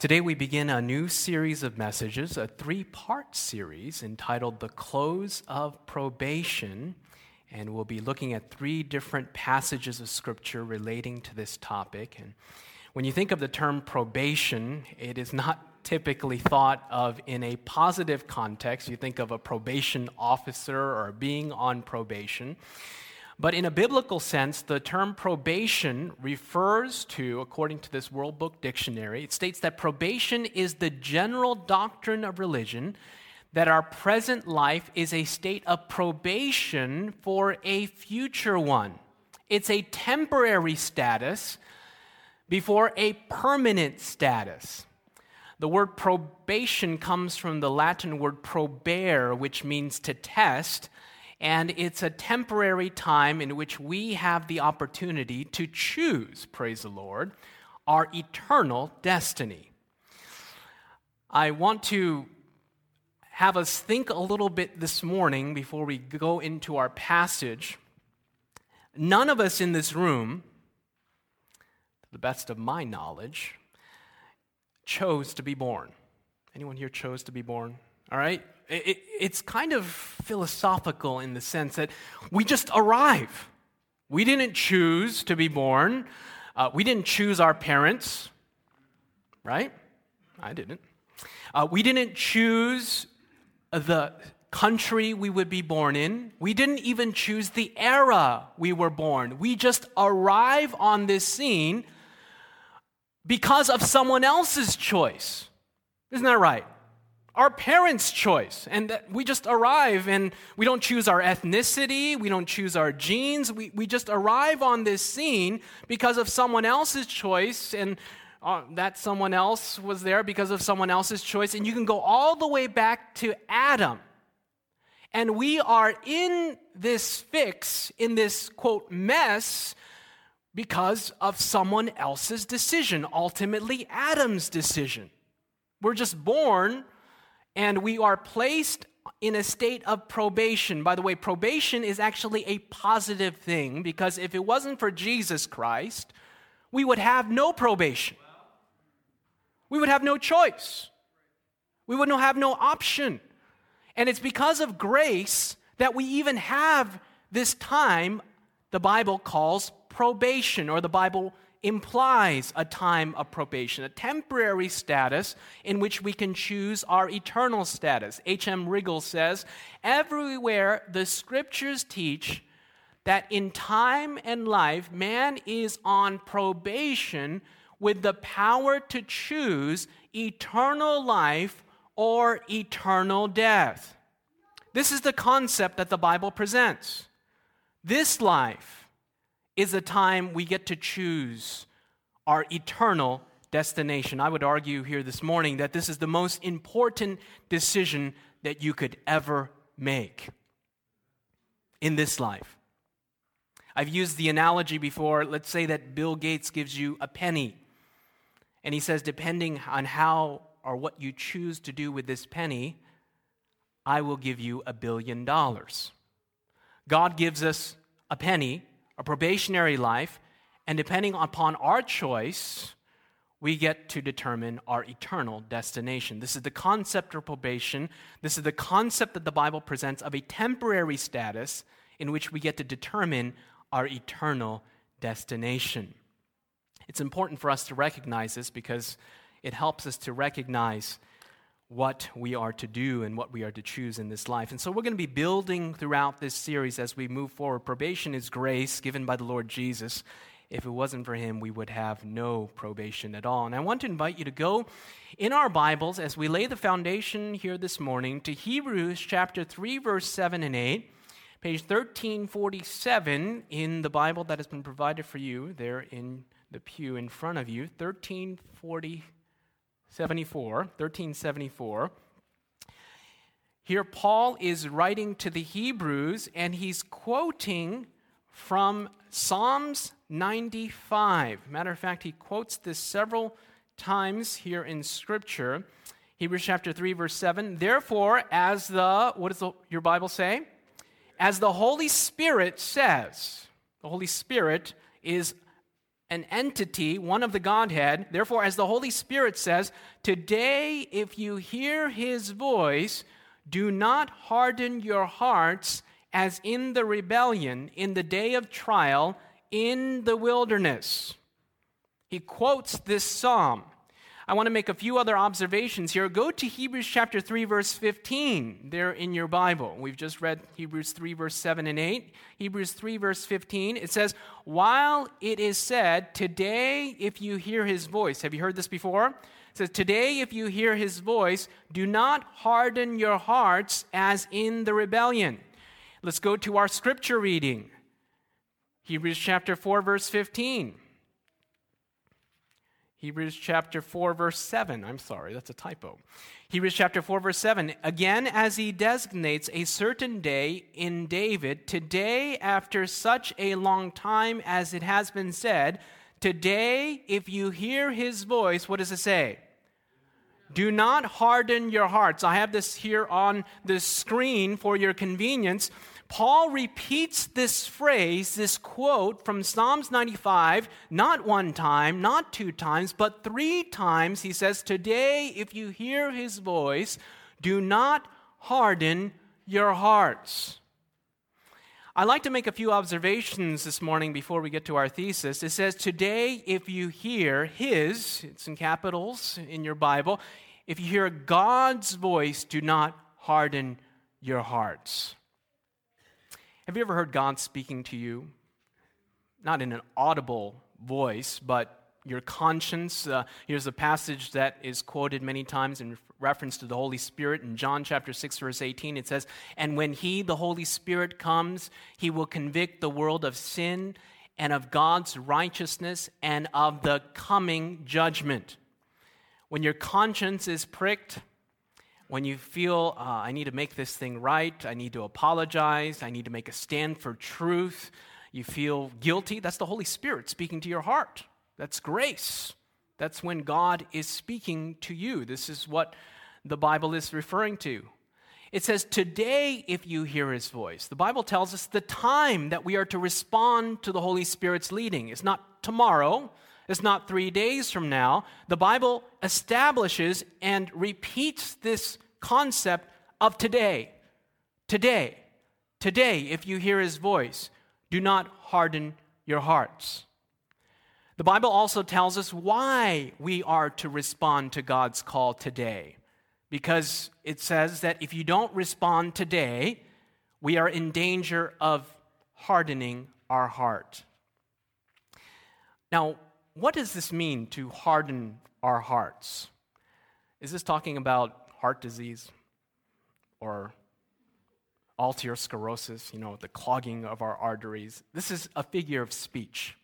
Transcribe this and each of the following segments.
Today, we begin a new series of messages, a three part series entitled The Close of Probation. And we'll be looking at three different passages of Scripture relating to this topic. And when you think of the term probation, it is not typically thought of in a positive context. You think of a probation officer or being on probation. But in a biblical sense, the term probation refers to, according to this World Book Dictionary, it states that probation is the general doctrine of religion that our present life is a state of probation for a future one. It's a temporary status before a permanent status. The word probation comes from the Latin word probare, which means to test and it's a temporary time in which we have the opportunity to choose, praise the Lord, our eternal destiny. I want to have us think a little bit this morning before we go into our passage. None of us in this room, to the best of my knowledge, chose to be born. Anyone here chose to be born? All right? It, it's kind of philosophical in the sense that we just arrive. We didn't choose to be born. Uh, we didn't choose our parents, right? I didn't. Uh, we didn't choose the country we would be born in. We didn't even choose the era we were born. We just arrive on this scene because of someone else's choice. Isn't that right? Our parents' choice. And we just arrive and we don't choose our ethnicity, we don't choose our genes. We, we just arrive on this scene because of someone else's choice. And uh, that someone else was there because of someone else's choice. And you can go all the way back to Adam. And we are in this fix, in this quote, mess, because of someone else's decision, ultimately, Adam's decision. We're just born and we are placed in a state of probation. By the way, probation is actually a positive thing because if it wasn't for Jesus Christ, we would have no probation. We would have no choice. We would have no option. And it's because of grace that we even have this time the Bible calls probation, or the Bible implies a time of probation, a temporary status in which we can choose our eternal status. H.M. Riggle says, Everywhere the scriptures teach that in time and life, man is on probation with the power to choose eternal life or eternal death. This is the concept that the Bible presents. This life is a time we get to choose our eternal destination. I would argue here this morning that this is the most important decision that you could ever make in this life. I've used the analogy before. Let's say that Bill Gates gives you a penny, and he says, depending on how or what you choose to do with this penny, I will give you a billion dollars. God gives us a penny a probationary life, and depending upon our choice, we get to determine our eternal destination. This is the concept of probation. This is the concept that the Bible presents of a temporary status in which we get to determine our eternal destination. It's important for us to recognize this because it helps us to recognize what we are to do and what we are to choose in this life. And so we're going to be building throughout this series as we move forward. Probation is grace given by the Lord Jesus. If it wasn't for him, we would have no probation at all. And I want to invite you to go in our Bibles as we lay the foundation here this morning to Hebrews chapter 3, verse 7 and 8, page 1347 in the Bible that has been provided for you there in the pew in front of you. 1347. 74, 1374. Here, Paul is writing to the Hebrews and he's quoting from Psalms 95. Matter of fact, he quotes this several times here in Scripture. Hebrews chapter 3, verse 7. Therefore, as the, what does the, your Bible say? As the Holy Spirit says, the Holy Spirit is an entity, one of the Godhead. Therefore, as the Holy Spirit says, today, if you hear his voice, do not harden your hearts as in the rebellion in the day of trial in the wilderness. He quotes this psalm. I want to make a few other observations here. Go to Hebrews chapter 3, verse 15, there in your Bible. We've just read Hebrews 3, verse 7 and 8. Hebrews 3, verse 15, it says, While it is said, Today, if you hear his voice, have you heard this before? It says, Today, if you hear his voice, do not harden your hearts as in the rebellion. Let's go to our scripture reading. Hebrews chapter 4, verse 15. Hebrews chapter 4, verse 7. I'm sorry, that's a typo. Hebrews chapter 4, verse 7. Again, as he designates a certain day in David, today, after such a long time as it has been said, today, if you hear his voice, what does it say? Do not harden your hearts. I have this here on the screen for your convenience. Paul repeats this phrase, this quote from Psalms 95, not one time, not two times, but three times. He says, Today, if you hear his voice, do not harden your hearts. I'd like to make a few observations this morning before we get to our thesis. It says, Today, if you hear his, it's in capitals in your Bible, if you hear God's voice, do not harden your hearts. Have you ever heard God speaking to you? Not in an audible voice, but your conscience. Uh, here's a passage that is quoted many times in reference to the Holy Spirit. In John chapter 6, verse 18, it says, And when He, the Holy Spirit, comes, He will convict the world of sin and of God's righteousness and of the coming judgment. When your conscience is pricked, when you feel, uh, I need to make this thing right, I need to apologize, I need to make a stand for truth, you feel guilty, that's the Holy Spirit speaking to your heart. That's grace. That's when God is speaking to you. This is what the Bible is referring to. It says, Today, if you hear his voice. The Bible tells us the time that we are to respond to the Holy Spirit's leading. It's not tomorrow, it's not three days from now. The Bible establishes and repeats this concept of today. Today. Today, if you hear his voice, do not harden your hearts. The Bible also tells us why we are to respond to God's call today. Because it says that if you don't respond today, we are in danger of hardening our heart. Now, what does this mean to harden our hearts? Is this talking about heart disease or arteriosclerosis, you know, the clogging of our arteries? This is a figure of speech.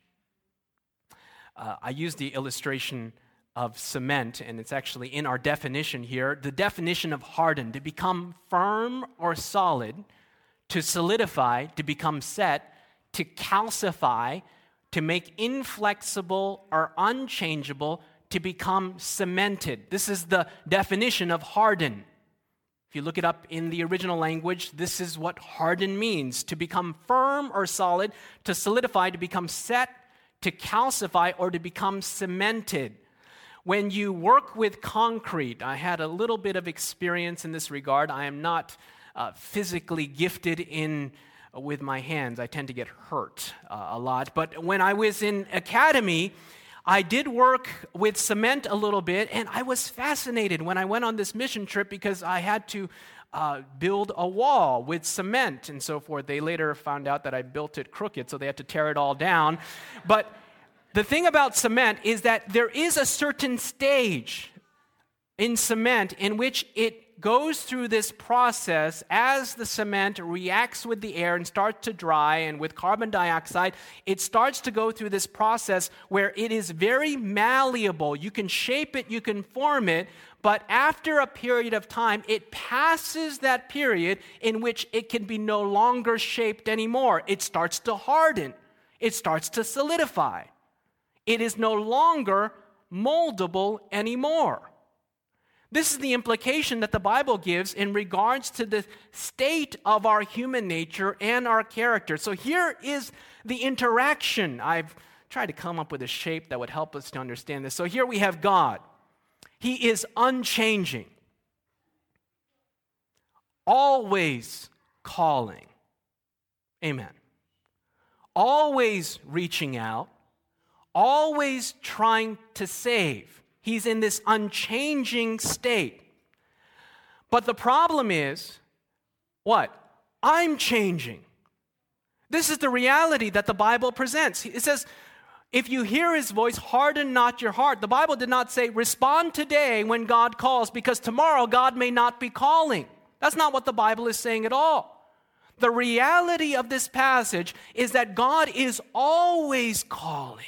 Uh, I use the illustration of cement, and it's actually in our definition here. The definition of harden, to become firm or solid, to solidify, to become set, to calcify, to make inflexible or unchangeable, to become cemented. This is the definition of harden. If you look it up in the original language, this is what harden means to become firm or solid, to solidify, to become set, to calcify, or to become cemented. When you work with concrete, I had a little bit of experience in this regard. I am not uh, physically gifted in with my hands. I tend to get hurt uh, a lot. But when I was in academy, I did work with cement a little bit, and I was fascinated when I went on this mission trip because I had to uh, build a wall with cement and so forth. They later found out that I built it crooked, so they had to tear it all down. But the thing about cement is that there is a certain stage in cement in which it goes through this process as the cement reacts with the air and starts to dry and with carbon dioxide, it starts to go through this process where it is very malleable. You can shape it, you can form it, but after a period of time, it passes that period in which it can be no longer shaped anymore. It starts to harden, it starts to solidify. It is no longer moldable anymore. This is the implication that the Bible gives in regards to the state of our human nature and our character. So here is the interaction. I've tried to come up with a shape that would help us to understand this. So here we have God. He is unchanging, always calling. Amen. Always reaching out, always trying to save. He's in this unchanging state. But the problem is what? I'm changing. This is the reality that the Bible presents. It says, if you hear his voice, harden not your heart. The Bible did not say, respond today when God calls, because tomorrow God may not be calling. That's not what the Bible is saying at all. The reality of this passage is that God is always calling.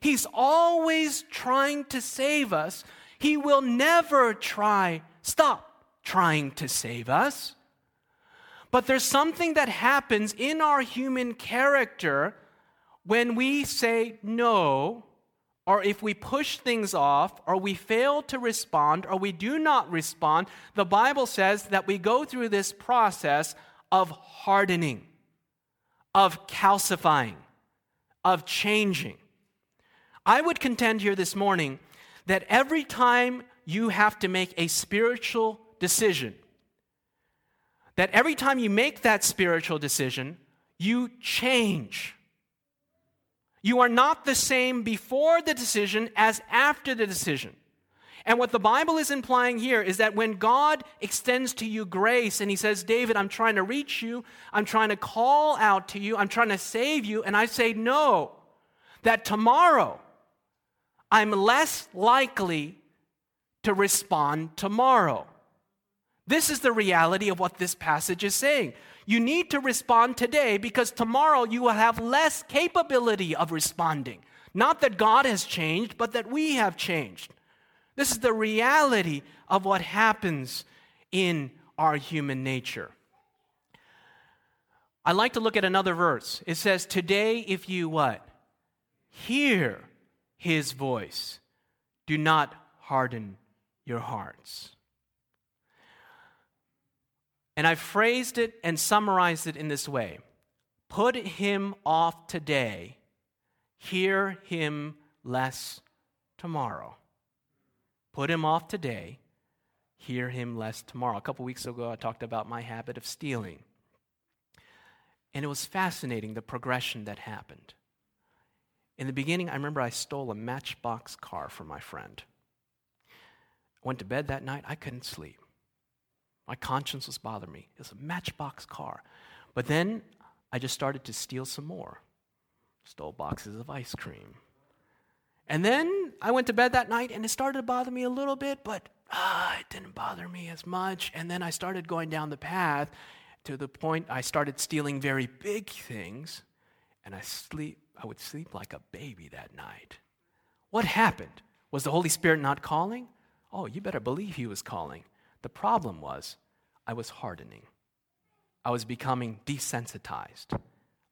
He's always trying to save us. He will never try, stop trying to save us. But there's something that happens in our human character when we say no, or if we push things off, or we fail to respond, or we do not respond. The Bible says that we go through this process of hardening, of calcifying, of changing. I would contend here this morning that every time you have to make a spiritual decision, that every time you make that spiritual decision, you change. You are not the same before the decision as after the decision. And what the Bible is implying here is that when God extends to you grace and He says, David, I'm trying to reach you, I'm trying to call out to you, I'm trying to save you, and I say no, that tomorrow I'm less likely to respond tomorrow. This is the reality of what this passage is saying. You need to respond today because tomorrow you will have less capability of responding. Not that God has changed, but that we have changed. This is the reality of what happens in our human nature. I like to look at another verse. It says, Today, if you what? Hear his voice, do not harden your hearts. And I phrased it and summarized it in this way Put him off today, hear him less tomorrow. Put him off today, hear him less tomorrow. A couple weeks ago, I talked about my habit of stealing. And it was fascinating the progression that happened. In the beginning, I remember I stole a matchbox car from my friend. I went to bed that night, I couldn't sleep. My conscience was bothering me. It was a matchbox car. But then I just started to steal some more. Stole boxes of ice cream, and then I went to bed that night and it started to bother me a little bit, but ah, it didn't bother me as much. And then I started going down the path to the point I started stealing very big things, and I sleep I would sleep like a baby that night. What happened? Was the Holy Spirit not calling? Oh, you better believe he was calling. The problem was I was hardening. I was becoming desensitized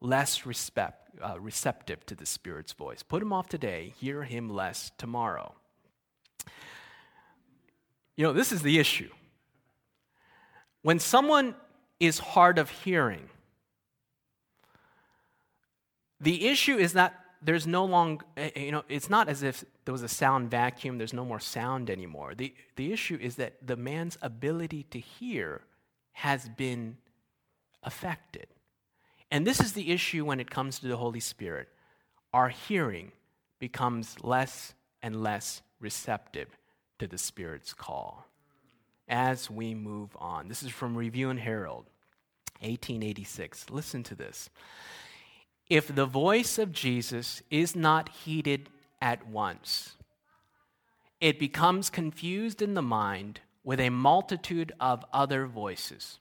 less respect, uh, receptive to the Spirit's voice. Put him off today, hear him less tomorrow. You know, this is the issue. When someone is hard of hearing, the issue is that there's no longer, eh, eh, you know, it's not as if there was a sound vacuum, there's no more sound anymore. The, the issue is that the man's ability to hear has been affected. And this is the issue when it comes to the Holy Spirit. Our hearing becomes less and less receptive to the Spirit's call as we move on. This is from Review and Herald, 1886. Listen to this. If the voice of Jesus is not heeded at once, it becomes confused in the mind with a multitude of other voices.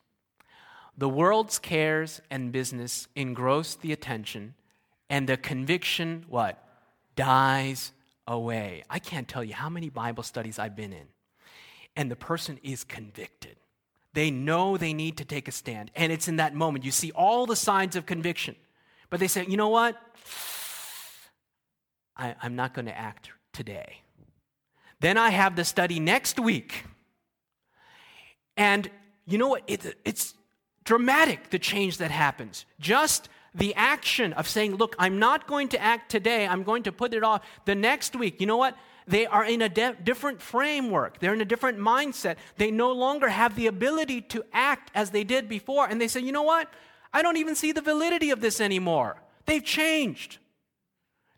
The world's cares and business engross the attention, and the conviction, what? Dies away. I can't tell you how many Bible studies I've been in, and the person is convicted. They know they need to take a stand, and it's in that moment you see all the signs of conviction. But they say, you know what? I, am not going to act today. Then I have the study next week. And you know what? It, it's dramatic, the change that happens. Just the action of saying, Look, I'm not going to act today, I'm going to put it off the next week. You know what? They are in a de- different framework. They're in a different mindset. They no longer have the ability to act as they did before. And they say, You know what? I don't even see the validity of this anymore. They've changed.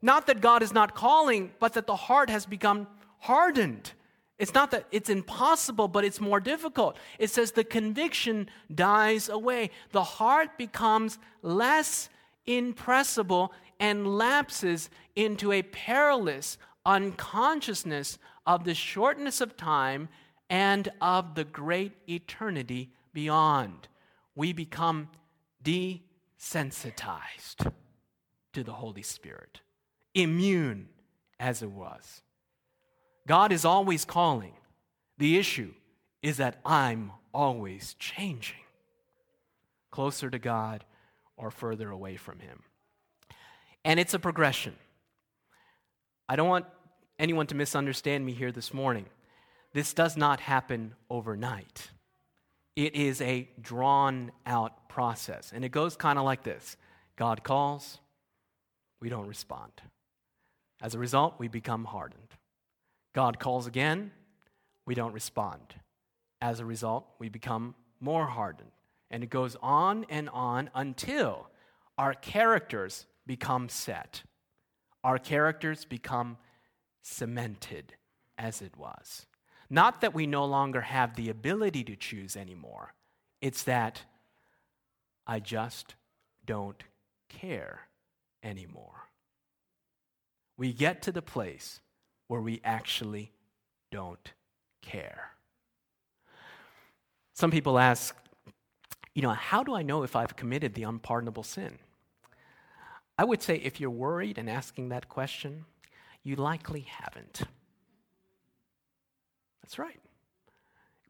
Not that God is not calling, but that the heart has become hardened. It's not that it's impossible, but it's more difficult. It says the conviction dies away. The heart becomes less impressible and lapses into a perilous unconsciousness of the shortness of time and of the great eternity beyond. We become desensitized to the Holy Spirit, immune as it was. God is always calling. The issue is that I'm always changing closer to God or further away from Him. And it's a progression. I don't want anyone to misunderstand me here this morning. This does not happen overnight. It is a drawn out process. And it goes kind of like this God calls, we don't respond. As a result, we become hardened. God calls again, we don't respond. As a result, we become more hardened. And it goes on and on until our characters become set. Our characters become cemented as it was. Not that we no longer have the ability to choose anymore, it's that I just don't care anymore. We get to the place where we actually don't care. Some people ask, you know, how do I know if I've committed the unpardonable sin? I would say if you're worried and asking that question, you likely haven't. That's right.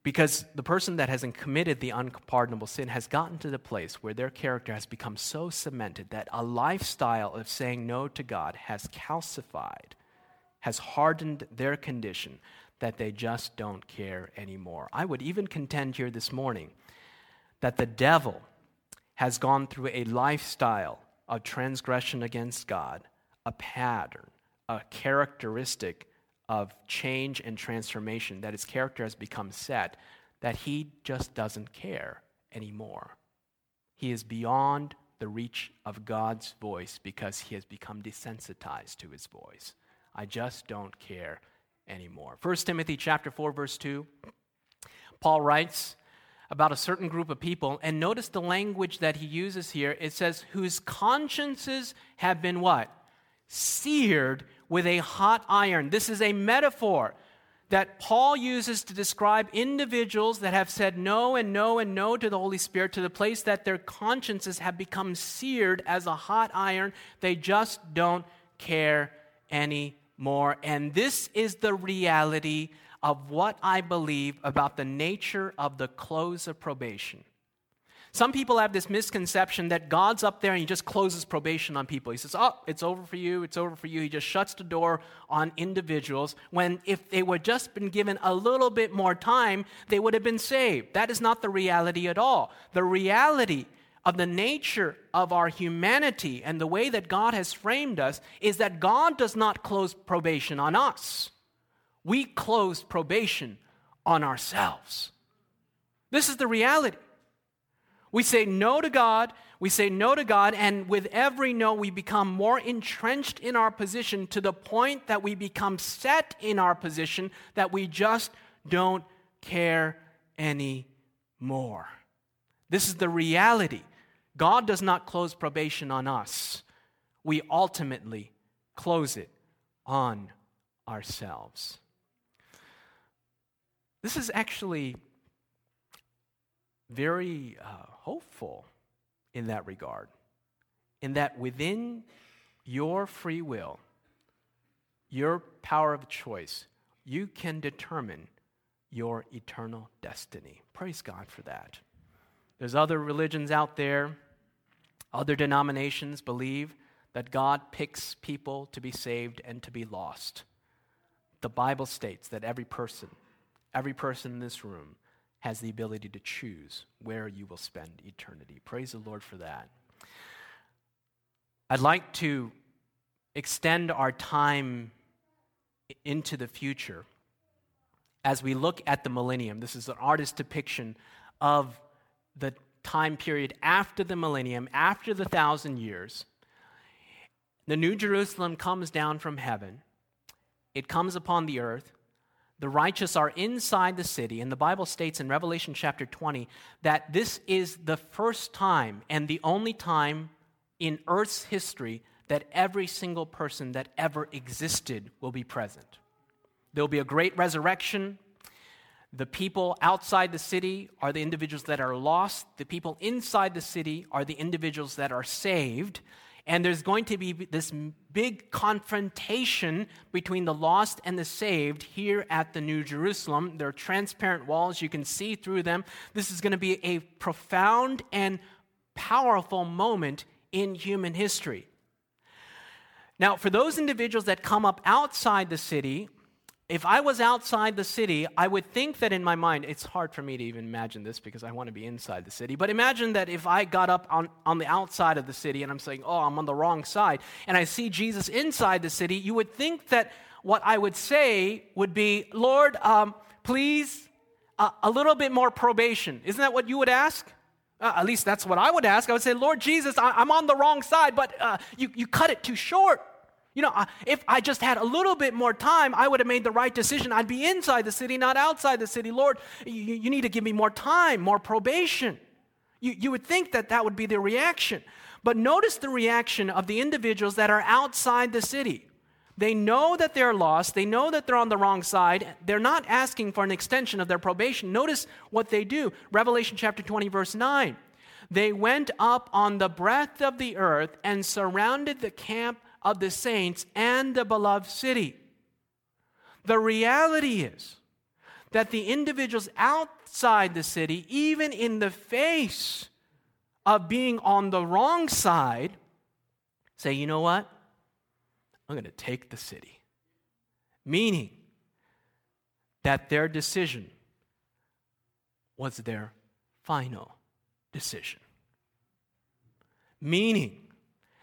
Because the person that hasn't committed the unpardonable sin has gotten to the place where their character has become so cemented that a lifestyle of saying no to God has calcified has hardened their condition that they just don't care anymore. I would even contend here this morning that the devil has gone through a lifestyle of transgression against God, a pattern, a characteristic of change and transformation, that his character has become set, that he just doesn't care anymore. He is beyond the reach of God's voice because he has become desensitized to his voice. I just don't care anymore. 1 Timothy chapter 4 verse 2. Paul writes about a certain group of people and notice the language that he uses here. It says whose consciences have been what? Seared with a hot iron. This is a metaphor that Paul uses to describe individuals that have said no and no and no to the Holy Spirit to the place that their consciences have become seared as a hot iron. They just don't care anymore. And this is the reality of what I believe about the nature of the close of probation. Some people have this misconception that God's up there and he just closes probation on people. He says, Oh, it's over for you, it's over for you. He just shuts the door on individuals when if they were just been given a little bit more time, they would have been saved. That is not the reality at all. The reality of the nature of our humanity and the way that God has framed us is that God does not close probation on us. We close probation on ourselves. This is the reality. We say no to God, we say no to God, and with every no, we become more entrenched in our position to the point that we become set in our position that we just don't care anymore. This is the reality. God does not close probation on us, we ultimately close it on ourselves. This is actually very uh, hopeful in that regard, in that within your free will, your power of choice, you can determine your eternal destiny. Praise God for that. There's other religions out there, other denominations believe that God picks people to be saved and to be lost. The Bible states that every person, every person in this room, has the ability to choose where you will spend eternity. Praise the Lord for that. I'd like to extend our time into the future as we look at the millennium. This is an artist's depiction of the time period after the millennium, after the thousand years. The New Jerusalem comes down from heaven, it comes upon the earth. The righteous are inside the city, and the Bible states in Revelation chapter 20 that this is the first time and the only time in earth's history that every single person that ever existed will be present. There will be a great resurrection. The people outside the city are the individuals that are lost. The people inside the city are the individuals that are saved. And there's going to be this big confrontation between the lost and the saved here at the New Jerusalem. There are transparent walls, you can see through them. This is going to be a profound and powerful moment in human history. Now, for those individuals that come up outside the city, if I was outside the city, I would think that in my mind, it's hard for me to even imagine this because I want to be inside the city. But imagine that if I got up on, on the outside of the city and I'm saying, oh, I'm on the wrong side, and I see Jesus inside the city, you would think that what I would say would be, Lord, um, please, uh, a little bit more probation. Isn't that what you would ask? Uh, at least that's what I would ask. I would say, Lord Jesus, I, am on the wrong side, but uh, you, you cut it too short. You know, if I just had a little bit more time, I would have made the right decision. I'd be inside the city, not outside the city. Lord, you, you need to give me more time, more probation. You, you would think that that would be the reaction. But notice the reaction of the individuals that are outside the city. They know that they're lost. They know that they're on the wrong side. They're not asking for an extension of their probation. Notice what they do. Revelation chapter 20, verse 9. They went up on the breadth of the earth and surrounded the camp of the saints and the beloved city. The reality is that the individuals outside the city, even in the face of being on the wrong side, say, you know what? I'm going to take the city. Meaning that their decision was their final decision. Meaning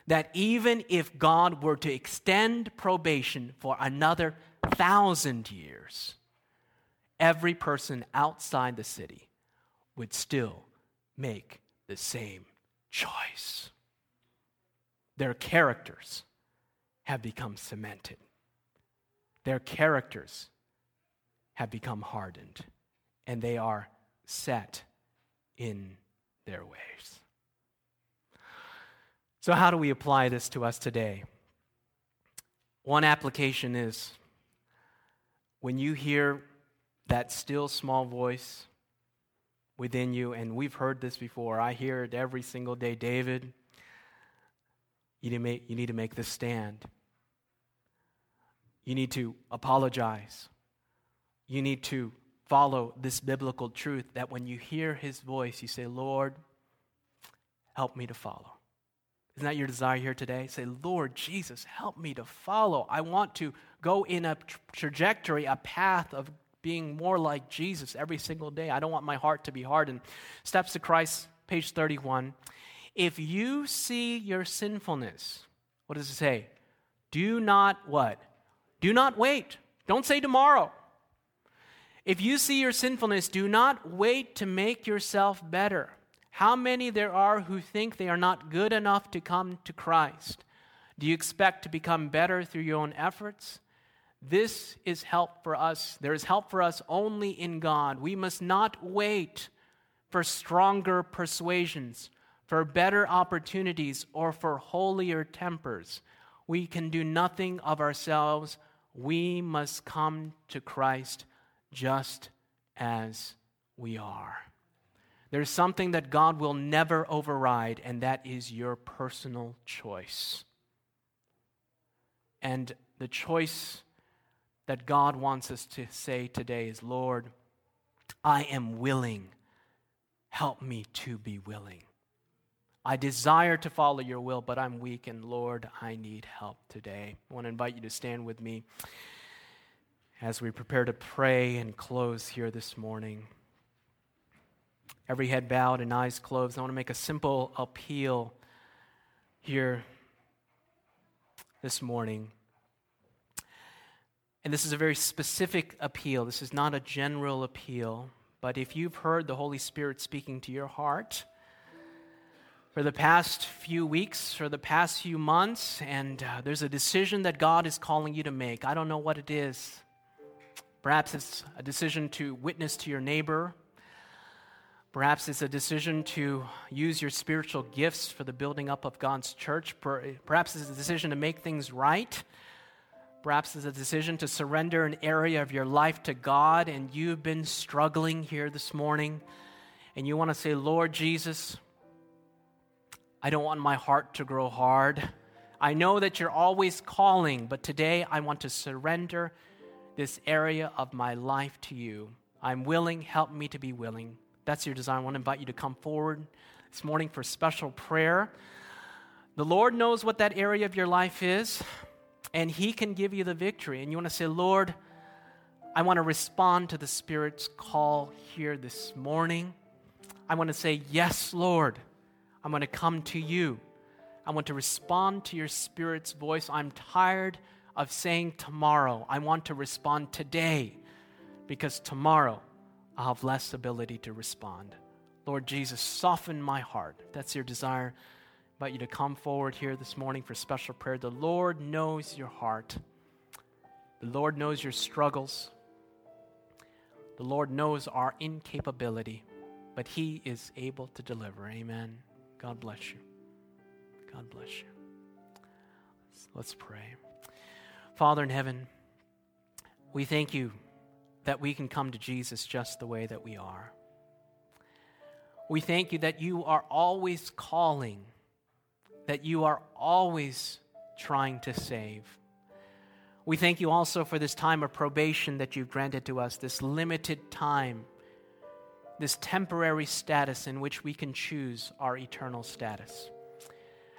that even if God were to extend probation for another thousand years, every person outside the city would still make the same choice. Their characters have become cemented, their characters have become hardened, and they are set in their ways. So, how do we apply this to us today? One application is when you hear that still small voice within you, and we've heard this before, I hear it every single day David, you need to make, need to make this stand. You need to apologize. You need to follow this biblical truth that when you hear his voice, you say, Lord, help me to follow. Isn't that your desire here today? Say, Lord Jesus, help me to follow. I want to go in a trajectory, a path of being more like Jesus every single day. I don't want my heart to be hardened. Steps to Christ, page 31. If you see your sinfulness, what does it say? Do not what? Do not wait. Don't say tomorrow. If you see your sinfulness, do not wait to make yourself better. How many there are who think they are not good enough to come to Christ? Do you expect to become better through your own efforts? This is help for us. There is help for us only in God. We must not wait for stronger persuasions, for better opportunities, or for holier tempers. We can do nothing of ourselves. We must come to Christ just as we are. There's something that God will never override, and that is your personal choice. And the choice that God wants us to say today is Lord, I am willing. Help me to be willing. I desire to follow your will, but I'm weak, and Lord, I need help today. I want to invite you to stand with me as we prepare to pray and close here this morning every head bowed and eyes closed, I want to make a simple appeal here this morning. And this is a very specific appeal. This is not a general appeal. But if you've heard the Holy Spirit speaking to your heart for the past few weeks, for the past few months, and uh, there's a decision that God is calling you to make, I don't know what it is. Perhaps it's a decision to witness to your neighbor. Perhaps it's a decision to use your spiritual gifts for the building up of God's church. Perhaps it's a decision to make things right. Perhaps it's a decision to surrender an area of your life to God, and you've been struggling here this morning, and you want to say, Lord Jesus, I don't want my heart to grow hard. I know that you're always calling, but today I want to surrender this area of my life to you. I'm willing, help me to be willing. That's your desire. I want to invite you to come forward this morning for special prayer. The Lord knows what that area of your life is and He can give you the victory. And you want to say, Lord, I want to respond to the Spirit's call here this morning. I want to say, Yes, Lord, I'm going to come to you. I want to respond to your Spirit's voice. I'm tired of saying tomorrow. I want to respond today because tomorrow I'll have less ability to respond. Lord Jesus, soften my heart. That's your desire I invite you to come forward here this morning for special prayer. The Lord knows your heart, the Lord knows your struggles, the Lord knows our incapability, but He is able to deliver. Amen. God bless you. God bless you. Let's pray. Father in heaven, we thank you that we can come to Jesus just the way that we are. We thank you that you are always calling that you are always trying to save. We thank you also for this time of probation that you've granted to us, this limited time, this temporary status in which we can choose our eternal status.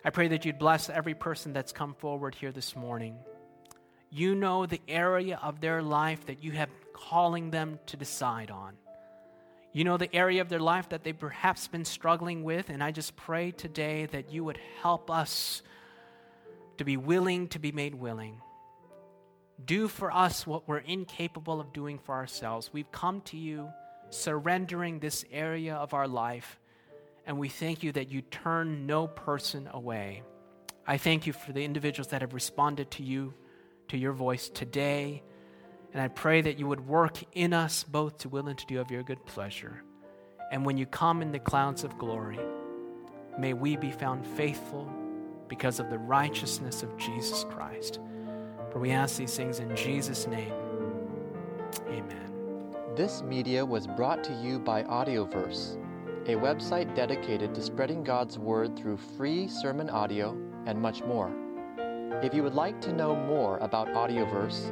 I pray that you'd bless every person that's come forward here this morning. You know the area of their life that you have calling them to decide on. You know the area of their life that they've perhaps been struggling with, and I just pray today that you would help us to be willing to be made willing. Do for us what we're incapable of doing for ourselves. We've come to you surrendering this area of our life, and we thank you that you turn no person away. I thank you for the individuals that have responded to you, to your voice today. And I pray that you would work in us both to will and to do of your good pleasure. And when you come in the clouds of glory, may we be found faithful because of the righteousness of Jesus Christ. For we ask these things in Jesus' name. Amen. This media was brought to you by Audioverse, a website dedicated to spreading God's Word through free sermon audio and much more. If you would like to know more about Audioverse,